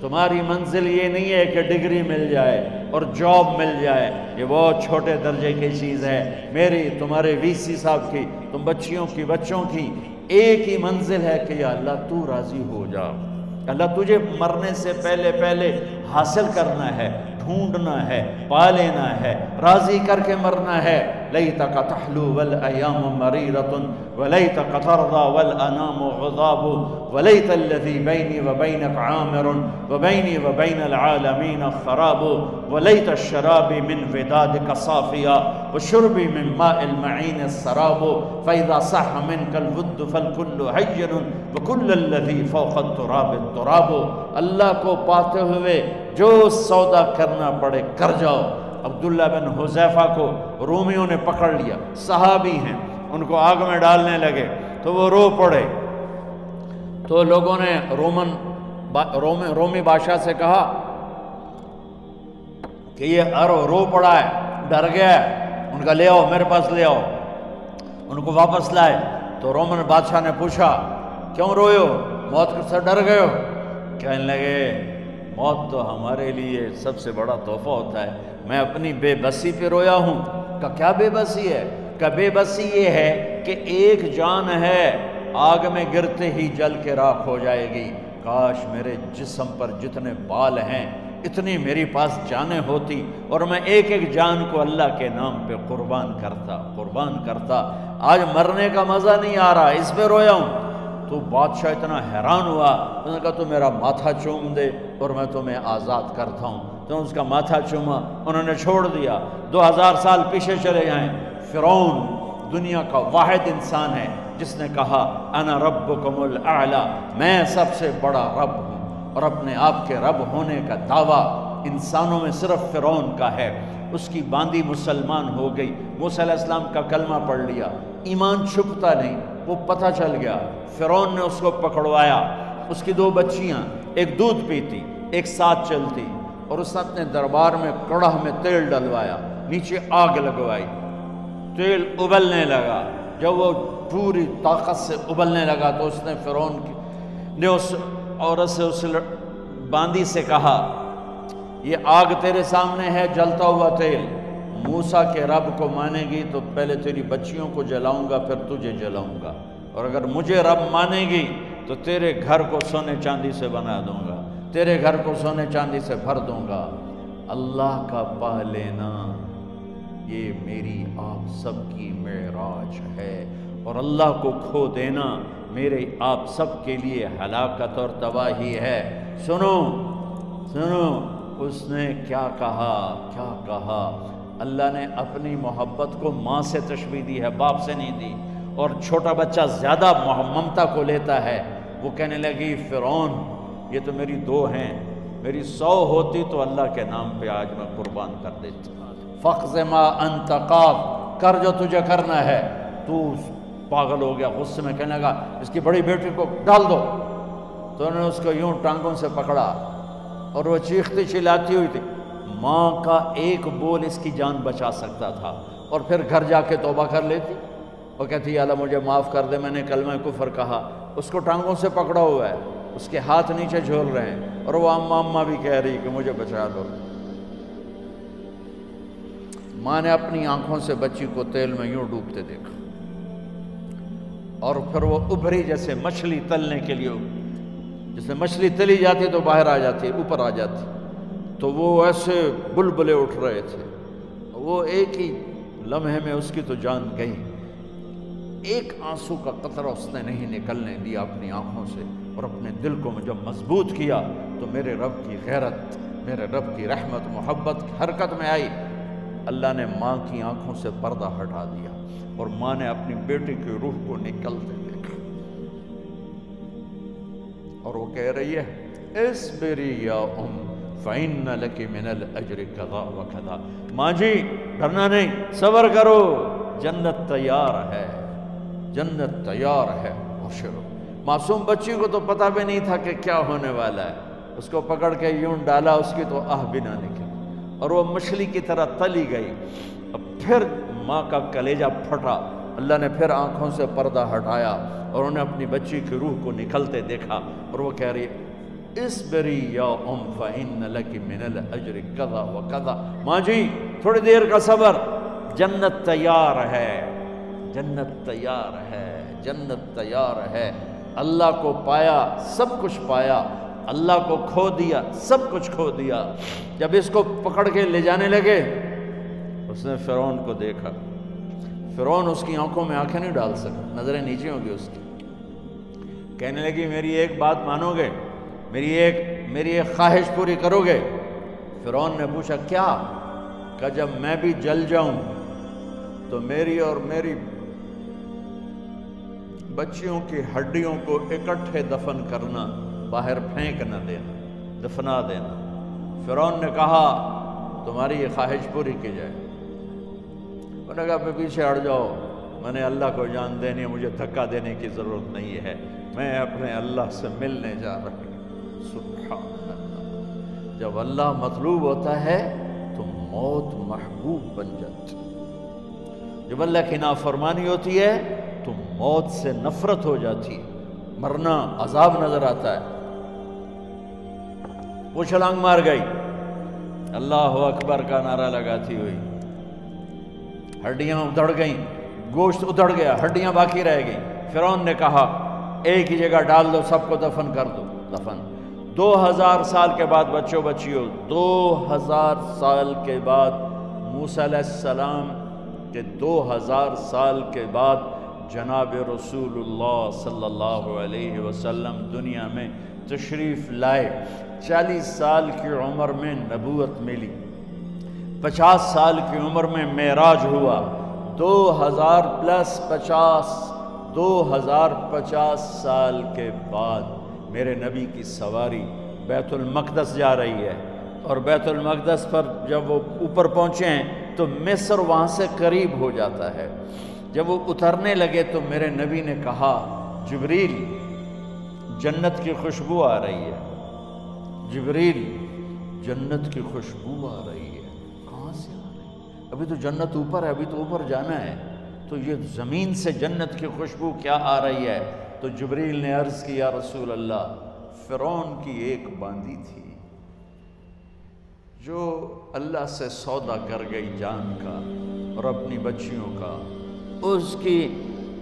تمہاری منزل یہ نہیں ہے کہ ڈگری مل جائے اور جاب مل جائے۔ یہ بہت چھوٹے درجے کی چیز ہے۔ میری، تمہارے وی سی صاحب کی، تم بچیوں کی، بچوں کی، ایک ہی منزل ہے کہ یا اللہ تو راضی ہو جا۔ اللہ تجھے مرنے سے پہلے پہلے حاصل کرنا ہے۔ ڈھونڈنا ہے پا لینا ہے راضی کر کے مرنا ہے لیتک تحلو والایام مریرت ولیتک ترضا والانام غضاب ولیت الذي بینی وبینک عامر وبینی وبین العالمین خراب ولیت الشراب من ودادک صافیا وشربی من ماء المعین السراب فإذا صح منك الود فالكل حجن وكل الذي فوق التراب التراب اللہ کو پاتے ہوئے جو سودا کرنا پڑے، کر جاؤ۔ عبداللہ بن حضیفہ کو رومیوں نے پکڑ لیا۔ صحابی ہیں، ان کو آگ میں ڈالنے لگے، تو وہ رو پڑے۔ تو لوگوں نے رومن رومی بادشاہ سے کہا کہ یہ ارو رو پڑا ہے، ڈر گیا ہے۔ ان کا لے آؤ، میرے پاس لے آؤ۔ ان کو واپس لائے۔ تو رومن بادشاہ نے پوچھا، کیوں روئے ہو؟ موت سے ڈر گئے ہو؟ کہنے لگے موت تو ہمارے لیے سب سے بڑا تحفہ ہوتا ہے۔ میں اپنی بے بسی پہ رویا ہوں۔ کہ کیا بے بسی ہے؟ کہ بے بسی یہ ہے کہ ایک جان ہے، آگ میں گرتے ہی جل کے راکھ ہو جائے گی۔ کاش میرے جسم پر جتنے بال ہیں، اتنی میری پاس جانیں ہوتی۔ اور میں ایک ایک جان کو اللہ کے نام پہ قربان کرتا قربان کرتا۔ آج مرنے کا مزہ نہیں آ رہا، اس پہ رویا ہوں۔ تو بادشاہ اتنا حیران ہوا، اس نے کہا تو میرا ماتھا چوم دے۔ اور میں تمہیں آزاد کرتا ہوں۔ تو اس کا ماتھا چوما، انہوں نے چھوڑ دیا۔ دو ہزار سال پیچھے چلے جائیں۔ فرعون دنیا کا واحد انسان ہے۔ جس نے کہا، انا ربکم الاعلی میں سب سے بڑا رب ہوں۔ اور اپنے آپ کے رب ہونے کا دعویٰ انسانوں میں صرف فرعون کا ہے۔ اس کی باندی مسلمان ہو گئی۔ موسیٰ علیہ السلام کا کلمہ پڑھ لیا۔ ایمان چھپتا نہیں، وہ پتہ چل گیا۔ فرعون نے اس کو پکڑوایا۔ اس کی دو بچیاں، ایک دودھ پیتی۔ ایک ساتھ چلتی اور اس نے اپنے دربار میں کڑھا میں تیل ڈلوایا، نیچے آگ لگوائی۔ تیل ابلنے لگا۔ جب وہ پوری طاقت سے ابلنے لگا تو اس نے فرعون کی نے اس عورت سے اس باندی سے کہا، یہ آگ تیرے سامنے ہے، جلتا ہوا تیل۔ موسیٰ کے رب کو مانے گی تو پہلے تیری بچیوں کو جلاؤں گا، پھر تجھے جلاؤں گا۔ اور اگر مجھے رب مانے گی تو تیرے گھر کو سونے چاندی سے بنا دوں گا۔ تیرے گھر کو سونے چاندی سے بھر دوں گا۔ اللہ کا پا لینا، یہ میری آپ سب کی معراج ہے۔ اور اللہ کو کھو دینا میرے آپ سب کے لیے ہلاکت اور تباہی ہے۔ سنو سنو، اس نے کیا کہا کیا کہا؟ اللہ نے اپنی محبت کو ماں سے تشبیح دی ہے، باپ سے نہیں دی۔ اور چھوٹا بچہ زیادہ ممتا کو لیتا ہے۔ وہ کہنے لگی، فرعون یہ تو میری دو ہیں، میری سو ہوتی تو اللہ کے نام پہ آج میں قربان کر دیتا۔ فخذ ما انتقاب کر جو تجھے کرنا ہے۔ تو پاگل ہو گیا، غصے میں کہنے لگا، اس کی بڑی بیٹی کو ڈال دو۔ تو انہوں نے اس کو یوں ٹانگوں سے پکڑا اور وہ چیختی چلاتی ہوئی تھی۔ ماں کا ایک بول اس کی جان بچا سکتا تھا۔ اور پھر گھر جا کے توبہ کر لیتی۔ وہ کہتی اللہ مجھے معاف کر دے، میں نے کلمہ کفر کہا۔ اس کو ٹانگوں سے پکڑا ہوا ہے۔ اس کے ہاتھ نیچے جھول رہے ہیں اور وہ اماں اماں بھی کہہ رہی کہ مجھے بچا دو۔ ماں نے اپنی آنکھوں سے بچی کو تیل میں یوں ڈوبتے دیکھا۔ اور پھر وہ ابھری جیسے مچھلی تلنے کے لیے، جیسے مچھلی تلی جاتی تو باہر آ جاتی، اوپر آ جاتی۔ تو وہ ایسے بلبلے اٹھ رہے تھے۔ وہ ایک ہی لمحے میں اس کی تو جان گئی۔ ایک آنسو کا قطرہ اس نے نہیں نکلنے دیا اپنی آنکھوں سے۔ اور اپنے دل کو جب مضبوط کیا تو میرے رب کی غیرت، میرے رب کی رحمت، محبت حرکت میں آئی۔ اللہ نے ماں کی آنکھوں سے پردہ ہٹا دیا اور ماں نے اپنی بیٹی کی روح کو نکلتے دیکھا۔ اور وہ کہہ رہی ہے اس بری یا ام، فَإِنَّ لَكِ مِنَ الْأَجْرِ كَذَا وَكَذَا۔ ماں جی ڈرنا نہیں، صبر کرو۔ جنت تیار ہے، جنت تیار ہے مشرو معصوم بچی کو تو پتہ بھی نہیں تھا کہ کیا ہونے والا ہے۔ اس کو پکڑ کے یوں ڈالا، اس کی تو آہ بھی نہ نکلی۔ اور وہ مچھلی کی طرح تلی گئی۔ اب پھر ماں کا کلیجہ پھٹا۔ اللہ نے پھر آنکھوں سے پردہ ہٹایا اور انہیں اپنی بچی کی روح کو نکلتے دیکھا۔ اور وہ کہہ رہی اس بری یا ام فہن لکی من الاجر کذا و ماں جی تھوڑی دیر کا صبر۔ جنت تیار ہے، جنت تیار ہے، جنت تیار ہے۔ اللہ کو پایا، سب کچھ پایا، اللہ کو کھو دیا، سب کچھ کھو دیا۔ جب اس کو پکڑ کے لے جانے لگے، اس نے فرعون کو دیکھا۔ فرعون اس کی آنکھوں میں آنکھیں نہیں ڈال سکا، نظریں نیچے ہوں گی اس کی۔ کہنے لگی، میری ایک بات مانو گے؟ میری ایک میری ایک خواہش پوری کرو گے؟ فرعون نے پوچھا، کیا؟ کہ جب میں بھی جل جاؤں تو میری اور میری بچیوں کی ہڈیوں کو اکٹھے دفن کرنا، باہر پھینک نہ دینا، دفنا دینا۔ فرعون نے کہا، تمہاری یہ خواہش پوری کی جائے۔ انہوں نے کہا پہ پیچھے ہٹ جاؤ۔ میں نے اللہ کو جان دینی مجھے دھکا دینے کی ضرورت نہیں ہے۔ میں اپنے اللہ سے ملنے جا رہا ہوں۔ سبحان اللہ۔ جب اللہ مطلوب ہوتا ہے، تو موت محبوب بن جاتی جب اللہ کی نافرمانی ہوتی ہے تو موت سے نفرت ہو جاتی، مرنا عذاب نظر آتا ہے۔ وہ چھلانگ مار گئی۔ اللہ اکبر کا نعرہ لگاتی ہوئی۔ ہڈیاں ادڑ گئیں، گوشت ادڑ گیا، ہڈیاں باقی رہ گئیں۔ فرعون نے کہا، ایک ہی جگہ ڈال دو، سب کو دفن کر دو۔ دفن۔ دو ہزار سال کے بعد بچوں بچیوں، دو ہزار سال کے بعد موسیٰ علیہ السلام کے دو ہزار سال کے بعد جناب رسول اللہ صلی اللہ علیہ وسلم دنیا میں تشریف لائے، چالیس سال کی عمر میں نبوت ملی۔ پچاس سال کی عمر میں معراج ہوا۔ دو ہزار پلس پچاس، دو ہزار پچاس سال کے بعد میرے نبی کی سواری بیت المقدس جا رہی ہے۔ اور بیت المقدس پر جب وہ اوپر پہنچے ہیں تو مصر وہاں سے قریب ہو جاتا ہے۔ جب وہ اترنے لگے تو میرے نبی نے کہا، جبریل، جنت کی خوشبو آ رہی ہے۔ جبریل، جنت کی خوشبو آ رہی ہے۔ کہاں سے آ رہی ہے؟ ابھی تو جنت اوپر ہے، ابھی تو اوپر جانا ہے۔ تو یہ زمین سے جنت کی خوشبو کیا آ رہی ہے؟ تو جبریل نے عرض کیا رسول اللہ، فرعون کی ایک باندھی تھی۔ جو اللہ سے سودا کر گئی جان کا اور اپنی بچیوں کا۔ اس کی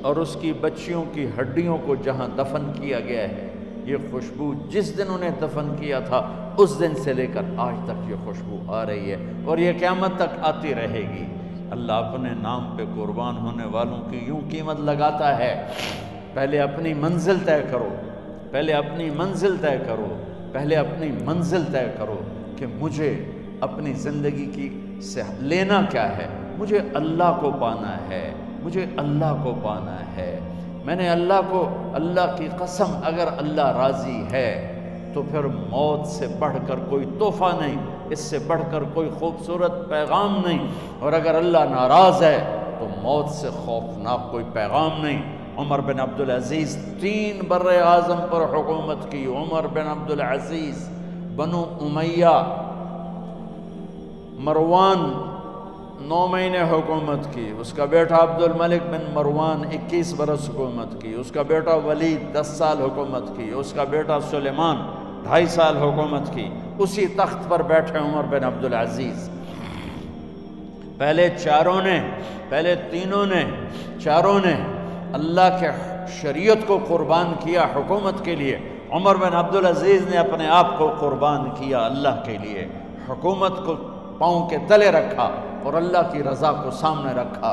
اور اس کی بچیوں کی ہڈیوں کو جہاں دفن کیا گیا ہے، یہ خوشبو جس دن انہیں دفن کیا تھا، اس دن سے لے کر آج تک یہ خوشبو آ رہی ہے اور یہ قیامت تک آتی رہے گی۔ اللہ اپنے نام پہ قربان ہونے والوں کی یوں قیمت لگاتا ہے۔ پہلے اپنی منزل طے کرو، پہلے اپنی منزل طے کرو، پہلے اپنی منزل طے کرو کہ مجھے اپنی زندگی کی سے لینا کیا ہے، مجھے اللہ کو پانا ہے۔ مجھے اللہ کو پانا ہے۔ میں نے اللہ کو اللہ کی قسم اگر اللہ راضی ہے تو پھر موت سے بڑھ کر کوئی تحفہ نہیں، اس سے بڑھ کر کوئی خوبصورت پیغام نہیں۔ اور اگر اللہ ناراض ہے تو موت سے خوفناک کوئی پیغام نہیں۔ عمر بن عبدالعزیز تین بر اعظم پر حکومت کی۔ عمر بن عبدالعزیز، بنو امیہ، مروان نو مہینے حکومت کی، اس کا بیٹا عبد الملک بن مروان اکیس برس حکومت کی، اس کا بیٹا ولید دس سال حکومت کی، اس کا بیٹا سلیمان ڈھائی سال حکومت کی، اسی تخت پر بیٹھے عمر بن عبدالعزیز۔ پہلے چاروں نے، پہلے تینوں نے، چاروں نے اللہ کے شریعت کو قربان کیا حکومت کے لیے۔ عمر بن عبدالعزیز نے اپنے آپ کو قربان کیا اللہ کے لیے۔ حکومت کو پاؤں کے تلے رکھا۔ اور اللہ کی رضا کو سامنے رکھا،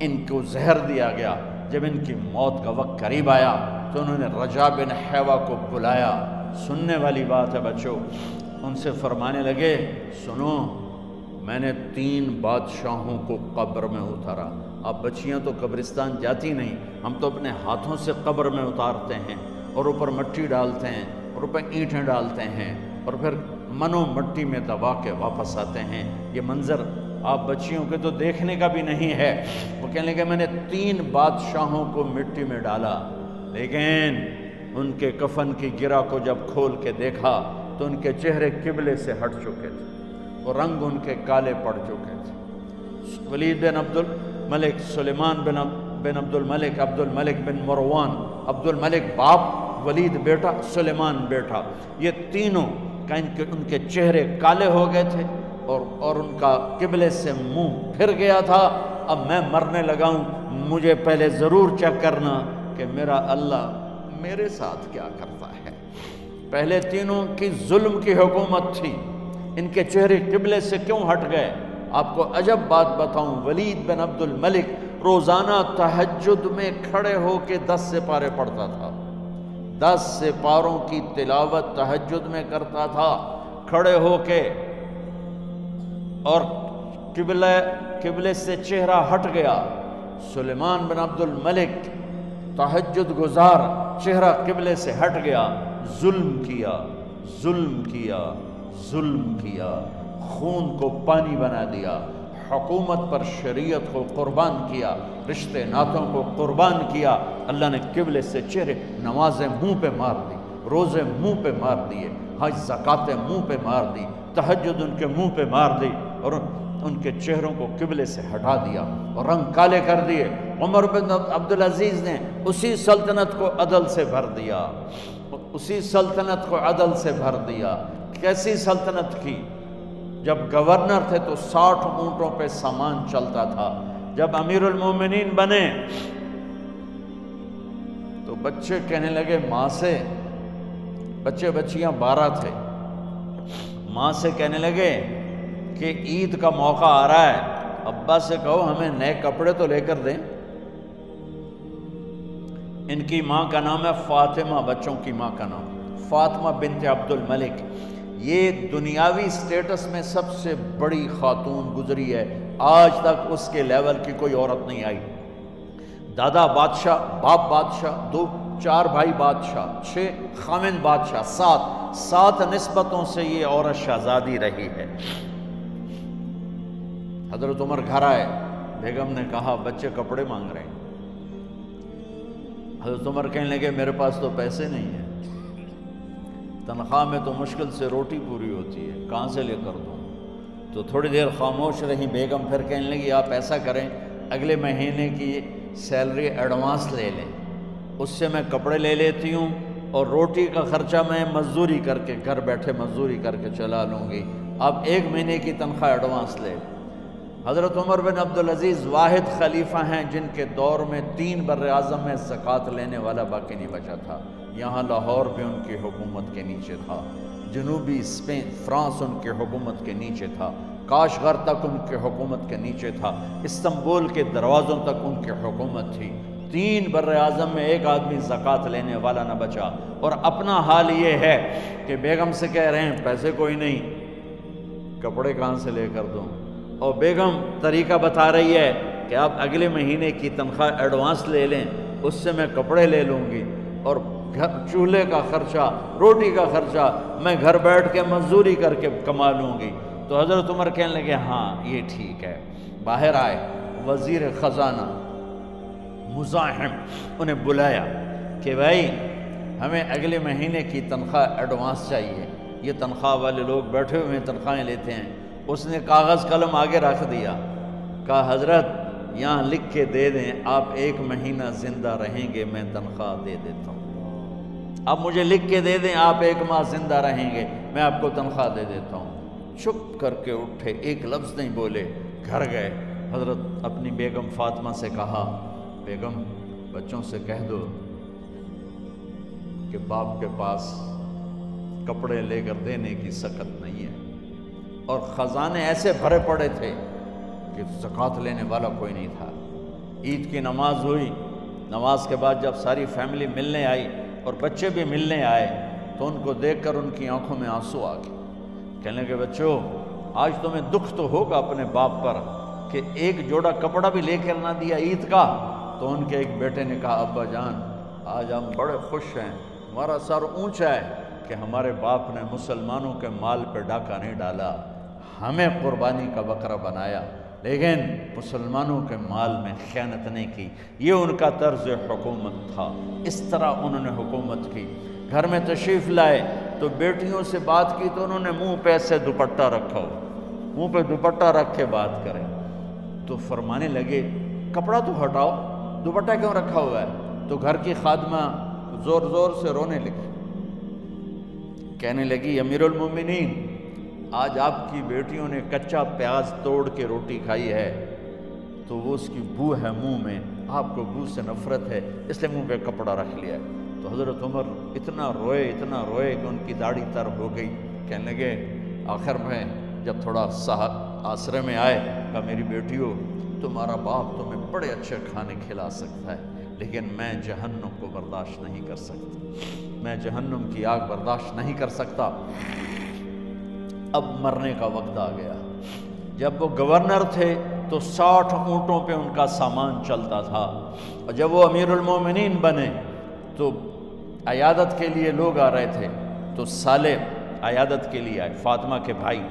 ان کو زہر دیا گیا۔ جب ان کی موت کا وقت قریب آیا تو انہوں نے رجا بن حیوہ کو بلایا۔ سننے والی بات ہے بچوں، ان سے فرمانے لگے، سنو، میں نے تین بادشاہوں کو قبر میں اتارا۔ اب بچیاں تو قبرستان جاتی نہیں، ہم تو اپنے ہاتھوں سے قبر میں اتارتے ہیں اور اوپر مٹی ڈالتے ہیں اور اوپر اینٹیں ڈالتے ہیں اور پھر منو مٹی میں دبا کے واپس آتے ہیں۔ یہ منظر آپ بچیوں کے تو دیکھنے کا بھی نہیں ہے۔ وہ کہنے لگے، میں نے تین بادشاہوں کو مٹی میں ڈالا، لیکن ان کے کفن کی گرہ کو جب کھول کے دیکھا تو ان کے چہرے قبلے سے ہٹ چکے تھے، وہ رنگ ان کے کالے پڑ چکے تھے۔ ولید بن عبد الملک سلیمان بن بن عبد الملک عبد الملک بن مروان عبد الملک باپ، ولید بیٹا، سلیمان بیٹا۔ یہ تینوں کا ان کے ان کے چہرے کالے ہو گئے تھے۔ اور اور ان کا قبلے سے منہ پھر گیا تھا۔ اب میں مرنے لگا ہوں۔ مجھے پہلے ضرور چیک کرنا کہ میرا اللہ میرے ساتھ کیا کرتا ہے۔ پہلے تینوں کی ظلم کی حکومت تھی۔ ان کے چہرے قبلے سے کیوں ہٹ گئے؟ آپ کو عجب بات بتاؤں، ولید بن عبد الملک روزانہ تہجد میں کھڑے ہو کے دس سے پارے پڑھتا تھا۔ دس سے پاروں کی تلاوت تہجد میں کرتا تھا۔ کھڑے ہو کے اور قبلے قبلے سے چہرہ ہٹ گیا۔ سلیمان بن عبد الملک تہجد گزار چہرہ قبلے سے ہٹ گیا۔ ظلم کیا ظلم کیا ظلم کیا۔ خون کو پانی بنا دیا۔ حکومت پر شریعت کو قربان کیا۔ رشتے ناتوں کو قربان کیا۔ اللہ نے قبلے سے چہرے نمازیں منہ پہ مار دی، روزے منہ پہ مار دیے، حج، زکاتیں منہ پہ مار دی، تہجد ان کے منہ پہ مار دی۔ اور ان کے چہروں کو قبلے سے ہٹا دیا اور رنگ کالے کر دیے۔ عمر بن عبدالعزیز نے اسی سلطنت کو عدل سے بھر دیا۔ اسی سلطنت کو عدل سے بھر دیا۔ کیسی سلطنت کی؟ جب گورنر تھے تو ساٹھ اونٹوں پہ سامان چلتا تھا۔ جب امیر المومنین بنے تو بچے کہنے لگے، ماں سے؟ بچے بچیاں بارہ تھے۔ ماں سے کہنے لگے کہ عید کا موقع آ رہا ہے، ابا سے کہو ہمیں نئے کپڑے تو لے کر دیں۔ ان کی ماں کا نام ہے فاطمہ، بچوں کی ماں کا نام۔ فاطمہ بنت عبد الملک یہ دنیاوی سٹیٹس میں سب سے بڑی خاتون گزری ہے۔ آج تک اس کے لیول کی کوئی عورت نہیں آئی۔ دادا بادشاہ، باپ بادشاہ، دو، چار بھائی بادشاہ، چھ خامن بادشاہ، سات۔ سات نسبتوں سے یہ عورت شہزادی رہی ہے۔ حضرت عمر گھر آئے، بیگم نے کہا، بچے کپڑے مانگ رہے ہیں. حضرت عمر کہنے لگے، میرے پاس تو پیسے نہیں ہیں۔ تنخواہ میں تو مشکل سے روٹی پوری ہوتی ہے، کہاں سے لے کر دوں؟ تو تھوڑی دیر خاموش رہی، بیگم پھر کہنے لگی، آپ ایسا کریں، اگلے مہینے کی سیلری ایڈوانس لے لیں۔ اس سے میں کپڑے لے لیتی ہوں اور روٹی کا خرچہ میں مزدوری کر کے، گھر بیٹھے مزدوری کر کے چلا لوں گی۔ آپ ایک مہینے کی تنخواہ ایڈوانس لے حضرت عمر بن عبدالعزیز واحد خلیفہ ہیں جن کے دور میں تین بر اعظم میں زکوٰۃ لینے والا باقی نہیں بچا تھا۔ یہاں لاہور بھی ان کی حکومت کے نیچے تھا۔ جنوبی اسپین فرانس ان کے حکومت کے نیچے تھا۔ کاشغر تک ان کے حکومت کے نیچے تھا۔ استنبول کے دروازوں تک ان کی حکومت تھی۔ تین بر اعظم میں ایک آدمی زکوٰۃ لینے والا نہ بچا۔ اور اپنا حال یہ ہے کہ بیگم سے کہہ رہے ہیں، پیسے کوئی نہیں، کپڑے کہاں سے لے کر دوں؟ اور بیگم طریقہ بتا رہی ہے کہ آپ اگلے مہینے کی تنخواہ ایڈوانس لے لیں، اس سے میں کپڑے لے لوں گی اور چولہے کا خرچہ، روٹی کا خرچہ میں گھر بیٹھ کے مزدوری کر کے کما لوں گی۔ تو حضرت عمر کہنے لگے ہاں یہ ٹھیک ہے۔ باہر آئے، وزیر خزانہ مزاحم انہیں بلایا کہ بھائی، ہمیں اگلے مہینے کی تنخواہ ایڈوانس چاہیے۔ یہ تنخواہ والے لوگ بیٹھے ہوئے تنخواہیں لیتے ہیں۔ اس نے کاغذ قلم آگے رکھ دیا، کہا، حضرت، یہاں لکھ کے دے دیں، آپ ایک مہینہ زندہ رہیں گے، میں تنخواہ دے دیتا ہوں۔ اب مجھے لکھ کے دے دیں، آپ ایک ماہ زندہ رہیں گے، میں آپ کو تنخواہ دے دیتا ہوں۔ چپ کر کے اٹھے، ایک لفظ نہیں بولے، گھر گئے۔ حضرت اپنی بیگم فاطمہ سے کہا، بیگم، بچوں سے کہہ دو کہ باپ کے پاس کپڑے لے کر دینے کی سخت نہیں ہے۔ اور خزانے ایسے بھرے پڑے تھے کہ زکوٰۃ لینے والا کوئی نہیں تھا۔ عید کی نماز ہوئی۔ نماز کے بعد جب ساری فیملی ملنے آئی اور بچے بھی ملنے آئے تو ان کو دیکھ کر ان کی آنکھوں میں آنسو آ گئے۔ کہنے کہ بچوں، آج تمہیں دکھ تو ہوگا اپنے باپ پر کہ ایک جوڑا کپڑا بھی لے کر نہ دیا عید کا۔ تو ان کے ایک بیٹے نے کہا، ابا جان، آج ہم بڑے خوش ہیں۔ ہمارا سر اونچا ہے کہ ہمارے باپ نے مسلمانوں کے مال پہ ڈاکہ نہیں ڈالا۔ ہمیں قربانی کا بکرا بنایا، لیکن مسلمانوں کے مال میں خیانت نہیں کی۔ یہ ان کا طرز حکومت تھا۔ اس طرح انہوں نے حکومت کی۔ گھر میں تشریف لائے، تو بیٹیوں سے بات کی، تو انہوں نے منہ پہ سے دوپٹہ رکھا۔ ہو منہ پہ دوپٹہ رکھ کے بات کریں۔ تو فرمانے لگے، کپڑا تو ہٹاؤ، دوپٹہ کیوں رکھا ہوا ہے؟ تو گھر کی خادمہ زور زور سے رونے لگی۔ کہنے لگی، امیر المومنین آج آپ کی بیٹیوں نے کچا پیاز توڑ کے روٹی کھائی ہے، تو وہ اس کی بو ہے منہ میں، آپ کو بو سے نفرت ہے، اس لیے منہ پہ کپڑا رکھ لیا ہے۔ تو حضرت عمر اتنا روئے اتنا روئے کہ ان کی داڑھی تر ہو گئی۔ کہنے لگے، آخر میں جب تھوڑا آسرے میں آئے، کہا، میری بیٹی ہو تمہارا باپ تمہیں بڑے اچھے کھانے کھلا سکتا ہے، لیکن میں جہنم کو برداشت نہیں کر سکتا۔ میں جہنم کی آگ برداشت نہیں کر سکتا۔ اب مرنے کا وقت آ گیا۔ جب وہ گورنر تھے تو ساٹھ اونٹوں پہ ان کا سامان چلتا تھا۔ اور جب وہ امیر المومنین بنے تو عیادت کے لیے لوگ آ رہے تھے۔ تو سالے عیادت کے لیے آئے۔ فاطمہ کے بھائی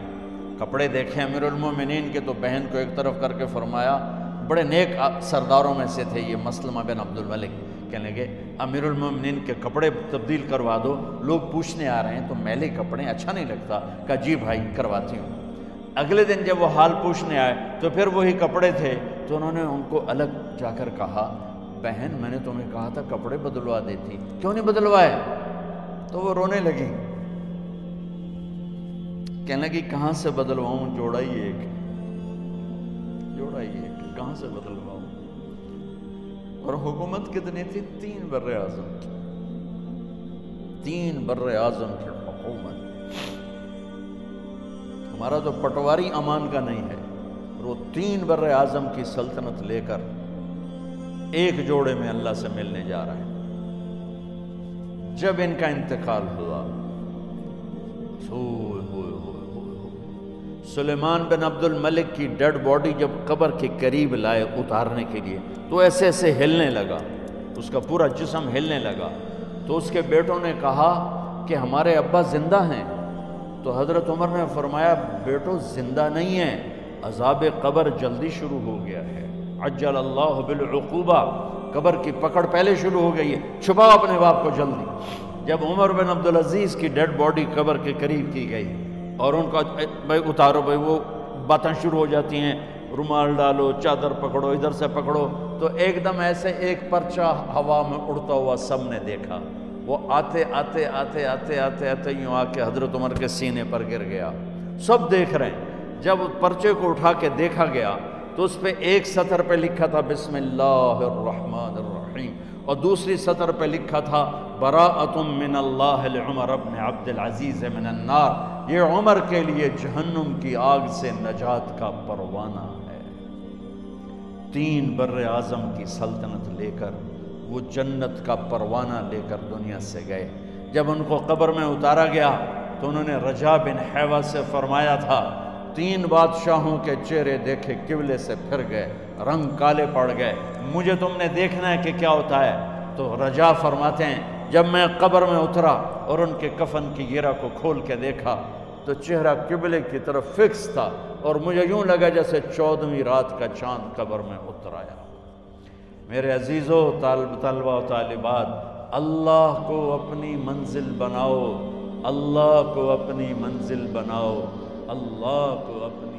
کپڑے دیکھیں امیر المومنین کے تو بہن کو ایک طرف کر کے فرمایا، بڑے نیک سرداروں میں سے تھے یہ مسلمہ بن عبد الملک کہنے لگے، امیر المومنین کے کپڑے تبدیل کروا دو، لوگ پوچھنے آ رہے ہیں، تو میلے کپڑے اچھا نہیں لگتا کہا جی بھائی کرواتی ہوں. اگلے دن جب وہ حال پوچھنے آئے، تو پھر وہی کپڑے تھے، تو انہوں نے ان کو الگ جا کر کہا، بہن، میں نے تمہیں کہا تھا کپڑے بدلوا دیتی، کیوں نہیں بدلوائے؟ تو وہ رونے لگی۔ کہنے لگی، کہاں سے بدلواؤں؟ جوڑا ہی ایک۔ جوڑا ہی ایک۔ کہاں سے بدلواؤں؟ اور حکومت کتنی تھی؟ تین بر اعظم کی۔ تین بر اعظم کی حکومت۔ ہمارا تو پٹواری امان کا نہیں ہے وہ تین بر اعظم کی سلطنت لے کر ایک جوڑے میں اللہ سے ملنے جا رہا ہے جب ان کا انتقال ہوا سلیمان بن عبد الملک کی ڈیڈ باڈی جب قبر کے قریب لائے اتارنے کے لیے، تو ایسے ایسے ہلنے لگا۔ اس کا پورا جسم ہلنے لگا۔ تو اس کے بیٹوں نے کہا کہ ہمارے ابا زندہ ہیں۔ تو حضرت عمر نے فرمایا، بیٹو زندہ نہیں ہیں، عذاب قبر جلدی شروع ہو گیا ہے۔ عجل اللہ بالعقوبہ۔ قبر کی پکڑ پہلے شروع ہو گئی ہے۔ چھپا اپنے باپ کو جلدی۔ جب عمر بن عبدالعزیز کی ڈیڈ باڈی قبر کے قریب کی گئی اور ان کا بھائی اتارو، بھائی وہ باتیں شروع ہو جاتی ہیں، رومال ڈالو، چادر پکڑو، ادھر سے پکڑو۔ تو ایک دم ایسے ایک پرچہ ہوا میں اڑتا ہوا سب نے دیکھا۔ وہ آتے آتے آتے آتے آتے آتے یوں آ کے حضرت عمر کے سینے پر گر گیا۔ سب دیکھ رہے ہیں۔ جب پرچے کو اٹھا کے دیکھا گیا تو اس پہ ایک سطر پہ لکھا تھا، بسم اللہ الرحمن الرحیم۔ اور دوسری سطر پہ لکھا تھا براءتم من اللہ لعمر ابن عبد العزیز من النار۔ یہ عمر کے لیے جہنم کی آگ سے نجات کا پروانہ ہے۔ تین بر اعظم کی سلطنت لے کر وہ جنت کا پروانہ لے کر دنیا سے گئے۔ جب ان کو قبر میں اتارا گیا تو انہوں نے رجا بن حیوہ سے فرمایا تھا، تین بادشاہوں کے چہرے دیکھے قبلے سے پھر گئے، رنگ کالے پڑ گئے۔ مجھے تم نے دیکھنا ہے کہ کیا ہوتا ہے۔ تو رجا فرماتے ہیں جب میں قبر میں اترا اور ان کے کفن کی گیرہ کو کھول کے دیکھا تو چہرہ قبلے کی طرف فکس تھا اور مجھے یوں لگا جیسے چودھویں رات کا چاند قبر میں اتر آیا۔ میرے عزیزو، طالب طلبہ و طالبات، اللہ کو اپنی منزل بناؤ۔ اللہ کو اپنی منزل بناؤ۔ اللہ کو اپنے